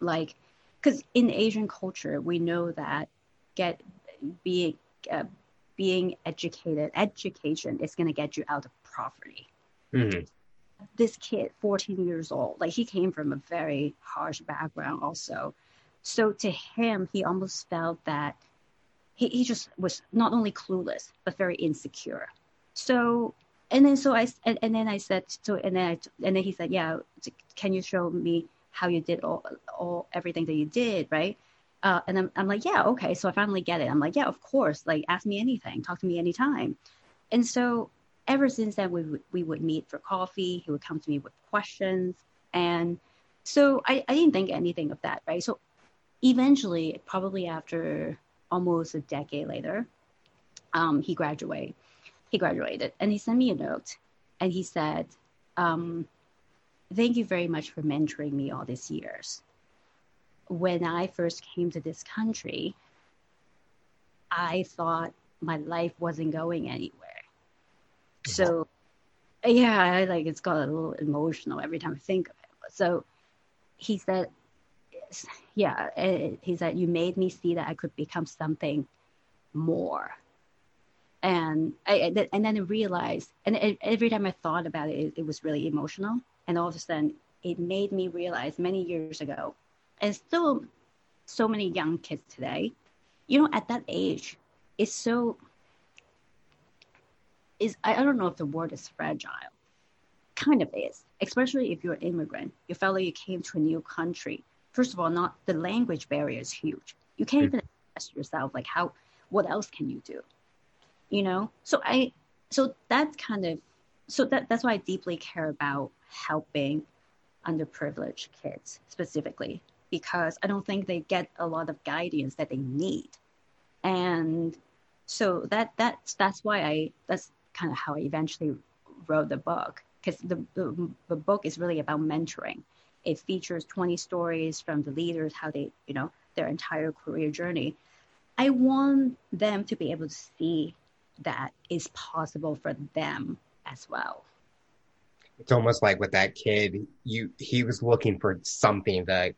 like because in asian culture we know that get being uh, being educated education is going to get you out of poverty. Mm-hmm. This kid, 14 years old, like he came from a very harsh background also. So to him, he almost felt that he, he just was not only clueless, but very insecure. So, and then so I, and, and then I said, so, and then I, and then he said, yeah, can you show me how you did all, all, everything that you did, right? Uh, and I'm, I'm like, yeah, okay. So I finally get it. I'm like, yeah, of course. Like, ask me anything, talk to me anytime. And so ever since then, we we would meet for coffee. He would come to me with questions. And so I, I didn't think anything of that, right? So eventually, probably after almost a decade later, um, he graduated. He graduated, and he sent me a note, and he said, um, "Thank you very much for mentoring me all these years. When I first came to this country, I thought my life wasn't going anywhere." So, yeah, I, like it's got a little emotional every time I think of it. So, he said, yeah, eh, he said, you made me see that I could become something more. And I, and then I realized, and every time I thought about it, it, it was really emotional. And all of a sudden, it made me realize many years ago, and still so many young kids today, you know, at that age, it's so is I don't know if the word is fragile. Kind of is, especially if you're an immigrant. You felt like you came to a new country. First of all, not the language barrier is huge. You can't even ask yourself like how what else can you do? You know? So I so that's kind of so that that's why I deeply care about helping underprivileged kids specifically because I don't think they get a lot of guidance that they need. And so that that's that's why I that's kind of how I eventually wrote the book because the, the, the book is really about mentoring. It features 20 stories from the leaders, how they, you know, their entire career journey. I want them to be able to see that is possible for them as well. It's almost like with that kid, you he was looking for something that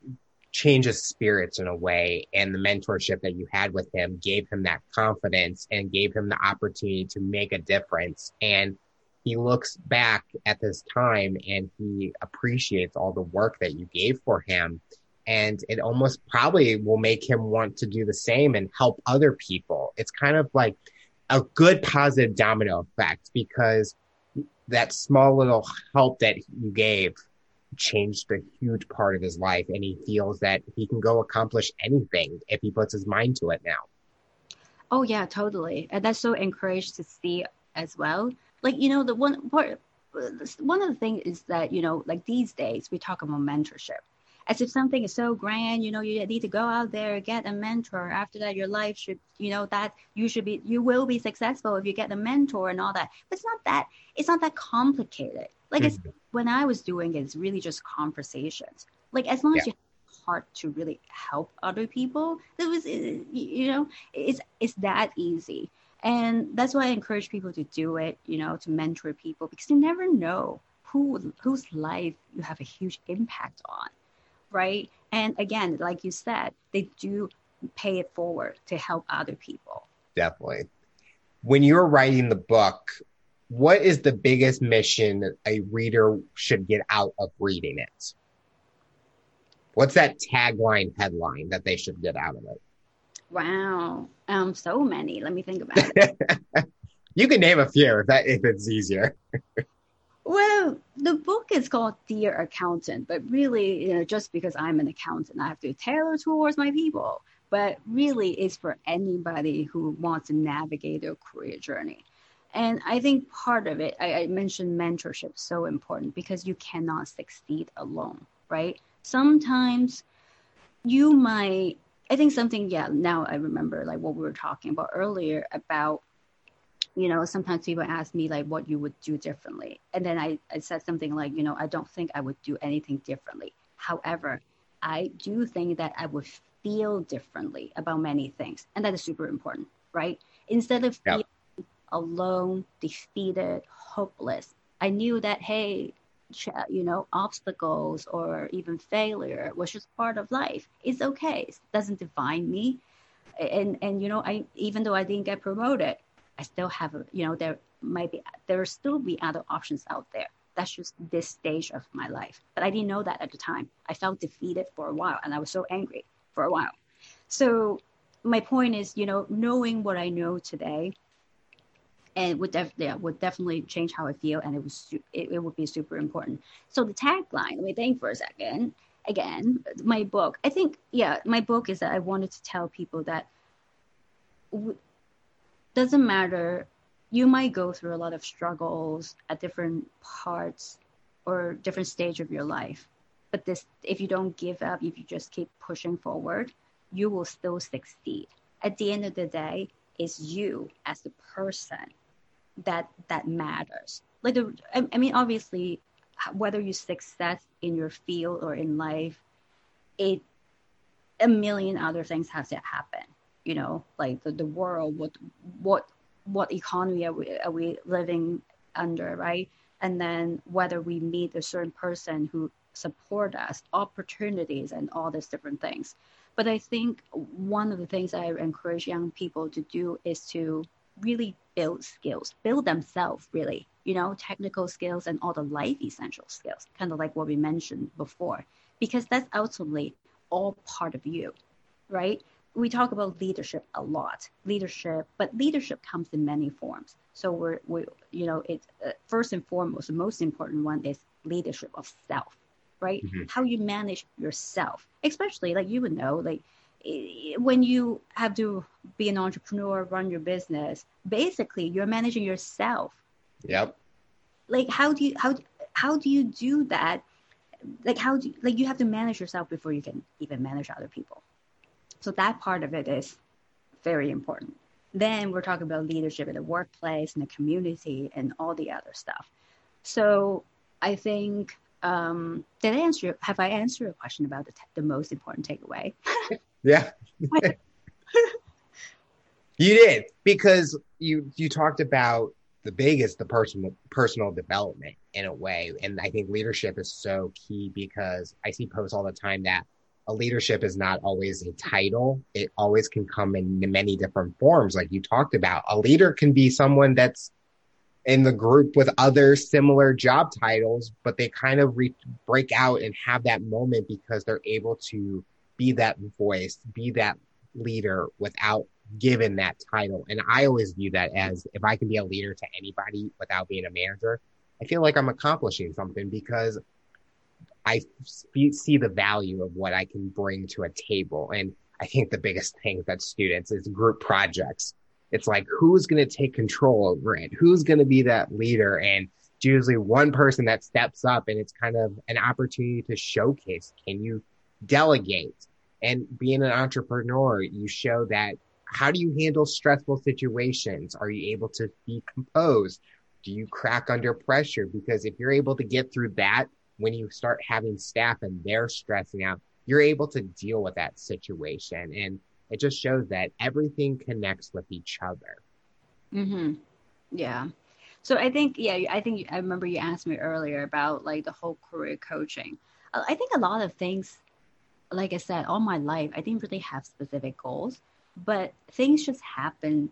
changes spirits in a way. And the mentorship that you had with him gave him that confidence and gave him the opportunity to make a difference. And he looks back at this time and he appreciates all the work that you gave for him. And it almost probably will make him want to do the same and help other people. It's kind of like a good positive domino effect because that small little help that you gave changed a huge part of his life and he feels that he can go accomplish anything if he puts his mind to it now. Oh yeah, totally. And that's so encouraged to see as well. Like, you know, the one part one of the things is that, you know, like these days we talk about mentorship as if something is so grand, you know, you need to go out there, get a mentor. After that, your life should, you know, that you should be, you will be successful if you get a mentor and all that. But it's not that, it's not that complicated. Like mm-hmm. it's, when I was doing it, it's really just conversations. Like as long yeah. as you have heart to really help other people, it was, you know, it's, it's that easy. And that's why I encourage people to do it, you know, to mentor people because you never know who whose life you have a huge impact on right? And again, like you said, they do pay it forward to help other people. Definitely. When you're writing the book, what is the biggest mission a reader should get out of reading it? What's that tagline headline that they should get out of it? Wow. Um, so many. Let me think about it. you can name a few if that if it's easier. well, the book is called Dear Accountant, but really, you know, just because I'm an accountant, I have to tailor towards my people. But really, it's for anybody who wants to navigate their career journey. And I think part of it, I, I mentioned mentorship, so important because you cannot succeed alone, right? Sometimes you might I think something, yeah, now I remember like what we were talking about earlier about, you know, sometimes people ask me like what you would do differently. And then I, I said something like, you know, I don't think I would do anything differently. However, I do think that I would feel differently about many things. And that is super important, right? Instead of feeling alone, defeated, hopeless, I knew that, hey, you know, obstacles or even failure was just part of life. It's okay. It doesn't define me. And and you know, I even though I didn't get promoted, I still have you know, there might be there still be other options out there. That's just this stage of my life. But I didn't know that at the time. I felt defeated for a while and I was so angry for a while. So my point is, you know, knowing what I know today and would def- yeah, would definitely change how I feel, and it was it, it would be super important. So the tagline, let me think for a second. Again, my book. I think yeah, my book is that I wanted to tell people that w- doesn't matter. You might go through a lot of struggles at different parts or different stage of your life, but this if you don't give up, if you just keep pushing forward, you will still succeed. At the end of the day, it's you as a person that that matters. Like the, I, I mean, obviously, whether you success in your field or in life, it a million other things have to happen. You know, like the, the world, what what what economy are we, are we living under, right? And then whether we meet a certain person who support us, opportunities, and all these different things. But I think one of the things I encourage young people to do is to really build skills, build themselves really, you know, technical skills and all the life essential skills, kind of like what we mentioned before, because that's ultimately all part of you, right? We talk about leadership a lot, leadership, but leadership comes in many forms. So we're, we, you know, it's uh, first and foremost, the most important one is leadership of self, right? Mm-hmm. How you manage yourself, especially like you would know, like when you have to be an entrepreneur, run your business, basically you're managing yourself. Yep. Like how do you how how do you do that? Like how do you, like you have to manage yourself before you can even manage other people. So that part of it is very important. Then we're talking about leadership in the workplace, in the community, and all the other stuff. So I think um, did I answer? Have I answered your question about the, t- the most important takeaway? Yeah. you did because you you talked about the biggest the personal personal development in a way and i think leadership is so key because i see posts all the time that a leadership is not always a title it always can come in many different forms like you talked about a leader can be someone that's in the group with other similar job titles but they kind of re- break out and have that moment because they're able to be that voice, be that leader without given that title. And I always view that as if I can be a leader to anybody without being a manager, I feel like I'm accomplishing something because I see the value of what I can bring to a table. And I think the biggest thing that students is group projects. It's like, who's going to take control over it? Who's going to be that leader? And usually one person that steps up and it's kind of an opportunity to showcase. Can you delegate. And being an entrepreneur, you show that how do you handle stressful situations? Are you able to be composed? Do you crack under pressure? Because if you're able to get through that when you start having staff and they're stressing out, you're able to deal with that situation. And it just shows that everything connects with each other. Mm-hmm. Yeah. So I think, yeah, I think I remember you asked me earlier about like the whole career coaching. I think a lot of things like I said, all my life, I didn't really have specific goals, but things just happened.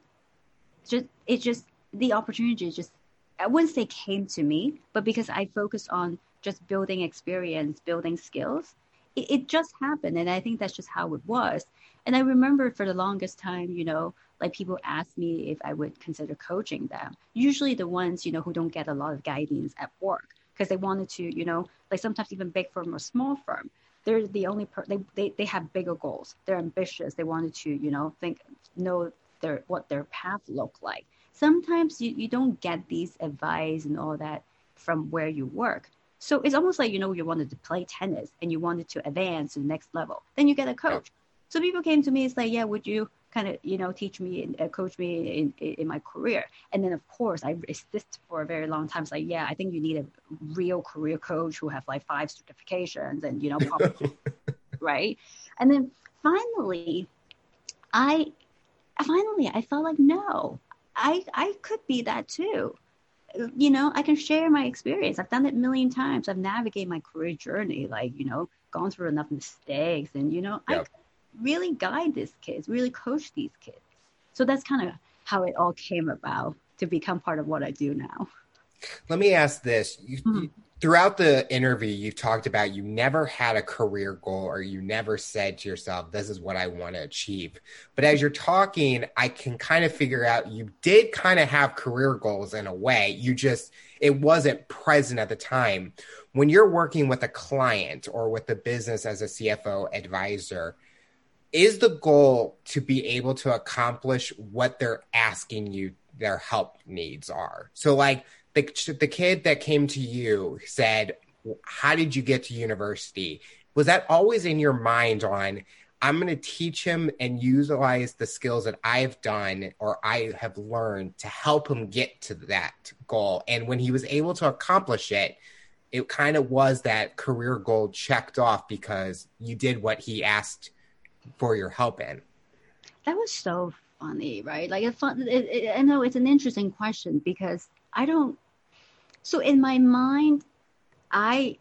Just it just the opportunity just I wouldn't say came to me, but because I focused on just building experience, building skills, it, it just happened. And I think that's just how it was. And I remember for the longest time, you know, like people asked me if I would consider coaching them. Usually the ones, you know, who don't get a lot of guidance at work because they wanted to, you know, like sometimes even big firm or small firm. They're the only per they, they, they have bigger goals. They're ambitious. They wanted to, you know, think know their what their path look like. Sometimes you, you don't get these advice and all that from where you work. So it's almost like, you know, you wanted to play tennis and you wanted to advance to the next level. Then you get a coach. So people came to me, it's like, yeah, would you kind of, you know, teach me and uh, coach me in, in, in, my career? And then, of course, I resist for a very long time. It's like, yeah, I think you need a real career coach who have like five certifications and, you know, probably, right? And then finally, I finally I felt like no, I I could be that too. You know, I can share my experience. I've done it a million times. I've navigated my career journey, like you know, gone through enough mistakes, and you know, yep. I really guide these kids, really coach these kids. So that's kind of how it all came about to become part of what I do now. Let me ask this. You, mm-hmm. Throughout the interview, you've talked about you never had a career goal or you never said to yourself, this is what I want to achieve. But as you're talking, I can kind of figure out you did kind of have career goals in a way. You just, it wasn't present at the time. When you're working with a client or with the business as a CFO advisor, is the goal to be able to accomplish what they're asking you their help needs are so like the, the kid that came to you said how did you get to university was that always in your mind on i'm going to teach him and utilize the skills that i've done or i have learned to help him get to that goal and when he was able to accomplish it it kind of was that career goal checked off because you did what he asked for your help in? That was so funny, right? Like, it's fun, it, it, I know it's an interesting question because I don't. So in my mind, I,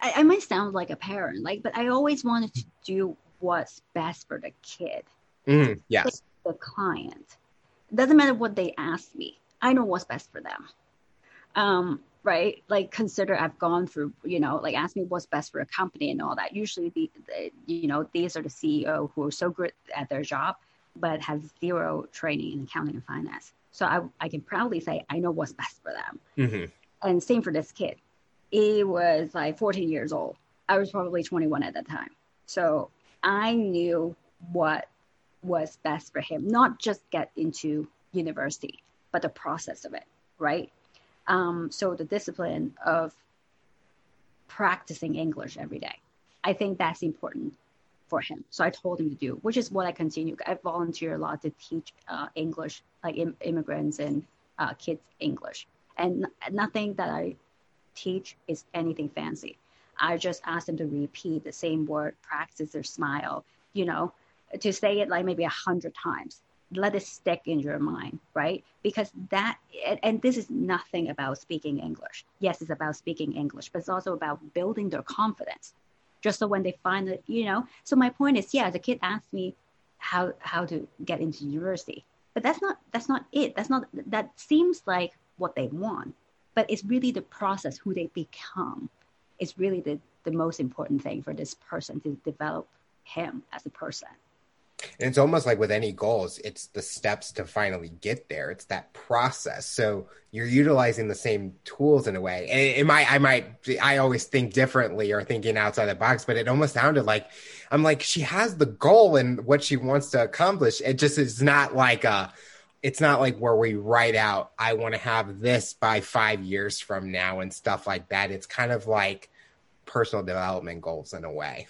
I, I might sound like a parent, like, but I always wanted to do what's best for the kid. Mm, yes. The client. It doesn't matter what they ask me. I know what's best for them. Um, right? Like consider I've gone through, you know, like ask me what's best for a company and all that. Usually the, the you know, these are the CEO who are so good at their job, but have zero training in accounting and finance. So I, I can proudly say I know what's best for them. Mm-hmm. And same for this kid. He was like 14 years old. I was probably 21 at that time. So I knew what was best for him, not just get into university, but the process of it, right? Um, so the discipline of practicing English every day, I think that's important for him. So I told him to do, which is what I continue. I volunteer a lot to teach uh, English, like Im- immigrants and uh, kids English. And n- nothing that I teach is anything fancy. I just ask them to repeat the same word, practice their smile, you know, to say it like maybe a hundred times let it stick in your mind, right? Because that, and this is nothing about speaking English. Yes, it's about speaking English, but it's also about building their confidence. Just so when they find it, you know. So my point is, yeah, the kid asked me how how to get into university, but that's not that's not it. That's not that seems like what they want, but it's really the process, who they become, is really the the most important thing for this person to develop him as a person. And it's almost like with any goals, it's the steps to finally get there. It's that process. So you're utilizing the same tools in a way. And it, it might, I might, I always think differently or thinking outside the box, but it almost sounded like I'm like, she has the goal and what she wants to accomplish. It just is not like a, it's not like where we write out, I want to have this by five years from now and stuff like that. It's kind of like personal development goals in a way.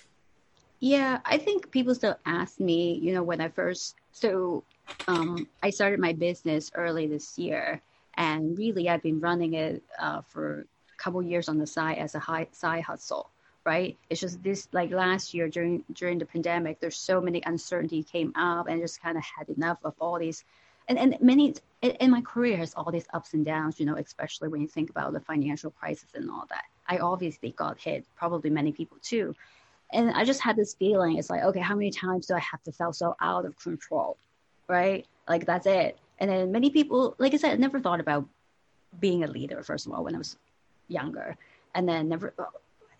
Yeah, I think people still ask me, you know, when I first, so um, I started my business early this year. And really, I've been running it uh, for a couple years on the side as a high, side hustle, right? It's just this, like last year during during the pandemic, there's so many uncertainty came up, and just kind of had enough of all these, and and many. In my career has all these ups and downs, you know, especially when you think about the financial crisis and all that. I obviously got hit, probably many people too and I just had this feeling. It's like, okay, how many times do I have to feel so out of control, right? Like that's it. And then many people, like I said, I never thought about being a leader. First of all, when I was younger, and then never,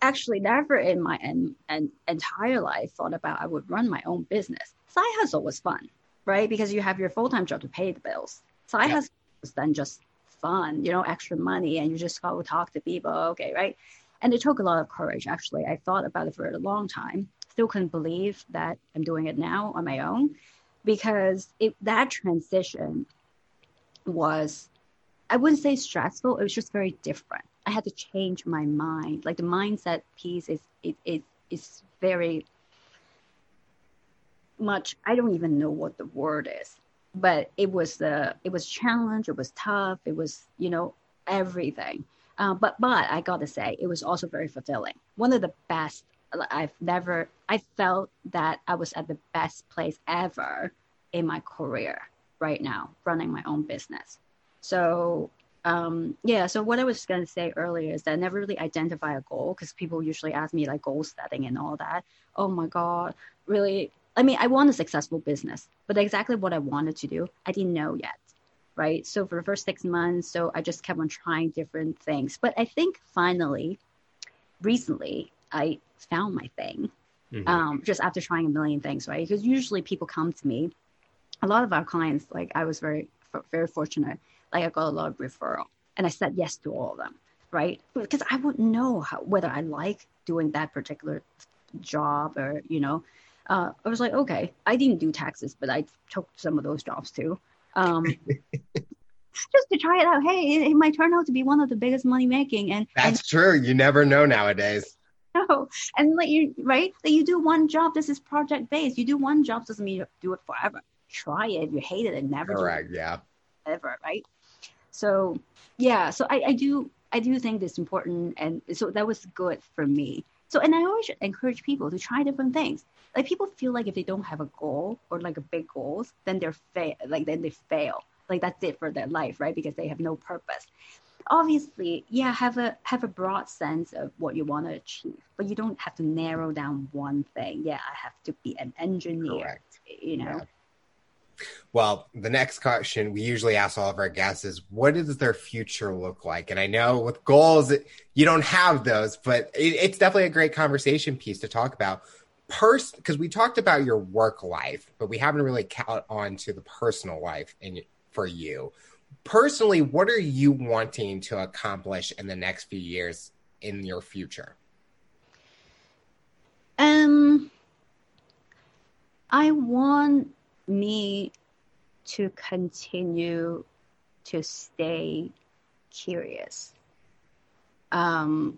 actually never in my en- en- entire life thought about I would run my own business. Side hustle was fun, right? Because you have your full time job to pay the bills. Side yeah. hustle was then just fun, you know, extra money, and you just go talk to people, okay, right? And it took a lot of courage. Actually, I thought about it for a long time. Still couldn't believe that I'm doing it now on my own, because it that transition was, I wouldn't say stressful. It was just very different I had to change my mind. Like the mindset piece is it, it is very much I don't even know what the word is. But it was the it was challenge, it was tough, it was, you know, everything. Uh, but but I gotta say, it was also very fulfilling. One of the best I've never I felt that I was at the best place ever in my career right now, running my own business. So um, yeah, so what I was to say earlier is that I never really identify a goal because people usually ask me like goal setting and all that. Oh my God, really? I mean, I want a successful business, but exactly what I wanted to do, I didn't know yet. Right. So for the first six months, so I just kept on trying different things. But I think finally, recently, I found my thing mm-hmm. um, just after trying a million things, right? Because usually people come to me, a lot of our clients, like I was very, very fortunate like I got a lot of referral and I said yes to all of them, right? Because I wouldn't know how, whether I like doing that particular job or, you know, uh, I was like, okay, I didn't do taxes, but I took some of those jobs too. Um, just to try it out. Hey, it, it, might turn out to be one of the biggest money making. And that's and, true. You never know nowadays. No, and like you, right? That you do one job. This is project based. You do one job doesn't mean you do it forever. Try it. You hate it and never. Correct. Yeah. Ever, right? So yeah, so I, I do I do think it's important, and so that was good for me. So and I always encourage people to try different things. Like people feel like if they don't have a goal or like a big goals, then they're fail. Like then they fail. Like that's it for their life, right? Because they have no purpose. Obviously, yeah, have a have a broad sense of what you want to achieve, but you don't have to narrow down one thing. Yeah, I have to be an engineer. Correct. You know. Yeah well, the next question we usually ask all of our guests is what does their future look like? And I know with goals, you don't have those, but it, it's definitely a great conversation piece to talk about. Pers- because we talked about your work life, but we haven't really caught on to the personal life in, for you. Personally, what are you wanting to accomplish in the next few years in your future? Um, I want me to continue to stay curious. Um,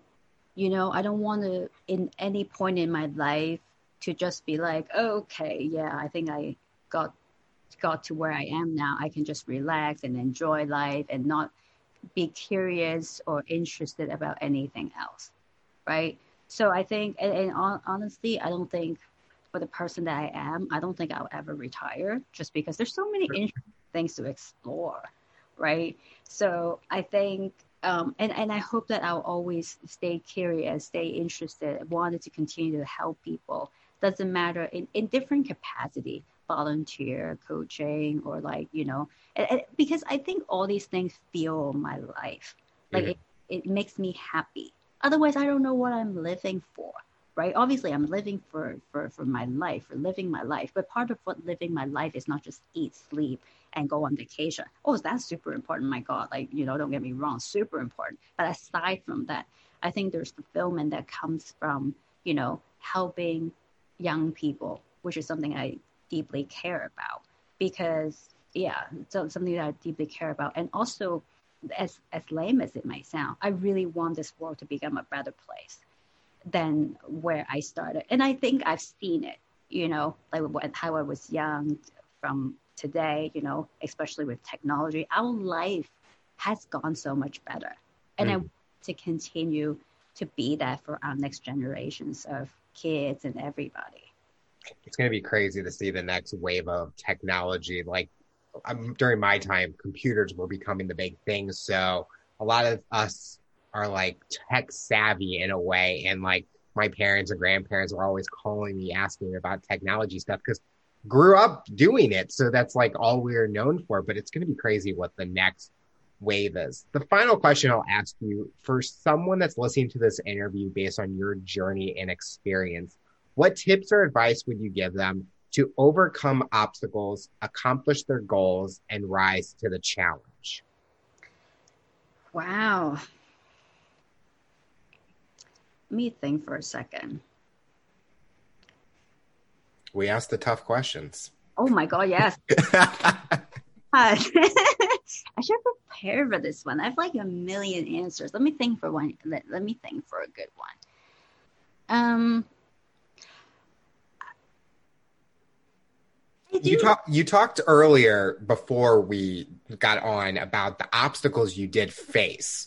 you know, I don't want to, in any point in my life, to just be like, oh, okay, yeah, I think I got got to where I am now. I can just relax and enjoy life and not be curious or interested about anything else, right? So I think, and, and honestly, I don't think for the person that I am, I don't think I'll ever retire just because there's so many interesting things to explore, right? So I think, um, and, and I hope that I'll always stay curious, stay interested, wanted to continue to help people. Doesn't matter in, in different capacity, volunteer, coaching, or like, you know, and, and because I think all these things fuel my life. Like mm-hmm. it, it makes me happy. Otherwise, I don't know what I'm living for right? Obviously i'm living for for for my life for living my life. But part of what living my life is not just eat sleep and go on vacation. Oh that's super important my god. Like you know don't get me wrong super important. But aside from that i think there's fulfillment that comes from you know helping young people which is something i deeply care about. Because yeah so something that i deeply care about. And also as as lame as it might sound i really want this world to become a better place than where I started. And I think I've seen it, you know, like how I was young from today, you know, especially with technology. Our life has gone so much better. And mm. I want to continue to be that for our next generations of kids and everybody. It's going to be crazy to see the next wave of technology. Like um, during my time, computers were becoming the big thing. So a lot of us are like tech savvy in a way. And like my parents and grandparents were always calling me, asking about technology stuff because grew up doing it. So that's like all we're known for. But it's going to be crazy what the next wave is. The final question I'll ask you for someone that's listening to this interview based on your journey and experience, what tips or advice would you give them to overcome obstacles, accomplish their goals, and rise to the challenge? Wow. Let me think for a second. We asked the tough questions. Oh my God, yes. I should prepare for this one. I have like a million answers. Let me think for one. Let, let me think for a good one. Um, you talked you talked earlier before we got on about the obstacles you did face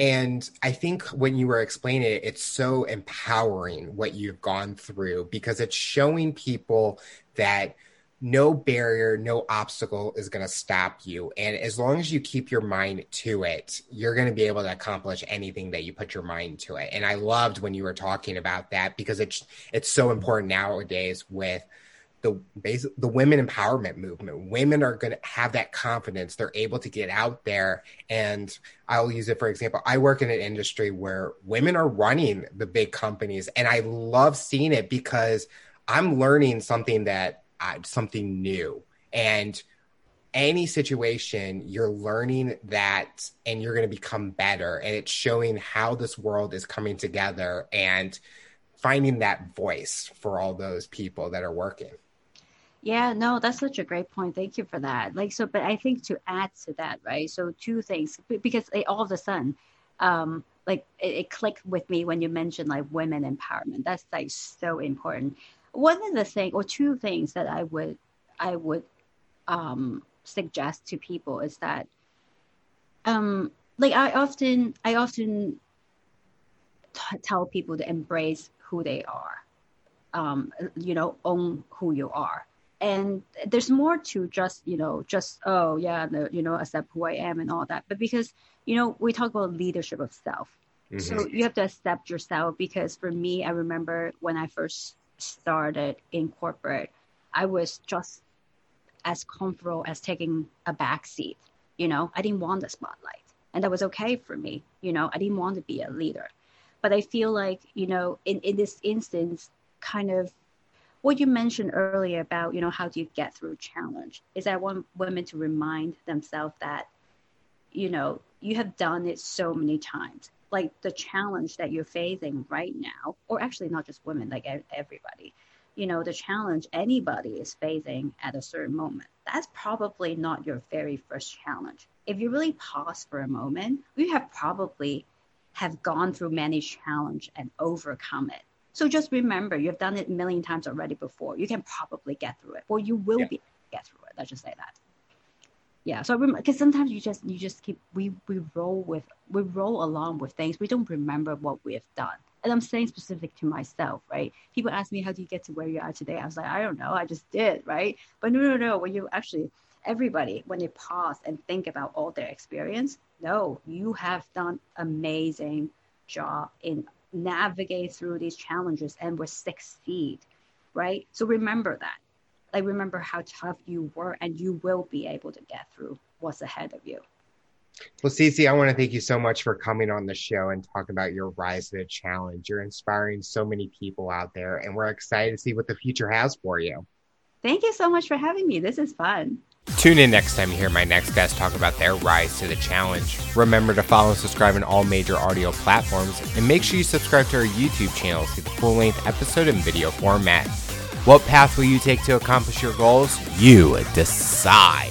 and i think when you were explaining it it's so empowering what you've gone through because it's showing people that no barrier, no obstacle is going to stop you. And as long as you keep your mind to it, you're going to be able to accomplish anything that you put your mind to it. And I loved when you were talking about that because it's it's so important nowadays with the basic, the women empowerment movement. Women are going to have that confidence. They're able to get out there. And I'll use it for example. I work in an industry where women are running the big companies, and I love seeing it because I'm learning something that something new. And any situation, you're learning that and you're going to become better. And it's showing how this world is coming together and finding that voice for all those people that are working. Yeah, no, that's such a great point. Thank you for that. Like, so, but I think to add to that, right? So, two things, because all of a sudden, um, like it, it clicked with me when you mentioned like women empowerment. That's like so important one of the things or two things that I would I would um, suggest to people is that um, like I often I often t- tell people to embrace who they are, um, you know, own who you are. And there's more to just, you know, just, oh, yeah, the, you know, accept who I am and all that. But because, you know, we talk about leadership of self. Mm-hmm. So you have to accept yourself because for me, I remember when I first started in corporate, I was just as comfortable as taking a back seat. You know, I didn't want the spotlight. And that was okay for me. You know, I didn't want to be a leader. But I feel like, you know, in, in this instance, kind of what you mentioned earlier about, you know, how do you get through challenge is I want women to remind themselves that, you know, you have done it so many times like the challenge that you're facing right now, or actually not just women, like everybody, you know, the challenge anybody is facing at a certain moment, that's probably not your very first challenge. If you really pause for a moment, you have probably have gone through many challenge and overcome it. So just remember, you've done it a million times already before. You can probably get through it, or you will yeah. be get through it. Let's just say that. Yeah so because sometimes you just you just keep we we roll with we roll along with things. We don't remember what we have done. And i'm saying specific to myself right? People ask me how do you get to where you are today? I was like i don't know. I just did right? But no no no. When you actually everybody when they pause and think about all their experience no you have done amazing job in navigate through these challenges and will succeed right? So remember that. Like remember how tough you were and you will be able to get through what's ahead of you. Well Cece, i want to thank you so much for coming on the show and talking about your rise to the challenge. You're inspiring so many people out there and we're excited to see what the future has for you. Thank you so much for having me. This is fun Tune in next time you hear my next guest talk about their rise to the challenge. Remember to follow and subscribe on all major audio platforms, and make sure you subscribe to our YouTube channel to get the full length episode in video format. What path will you take to accomplish your goals? You decide.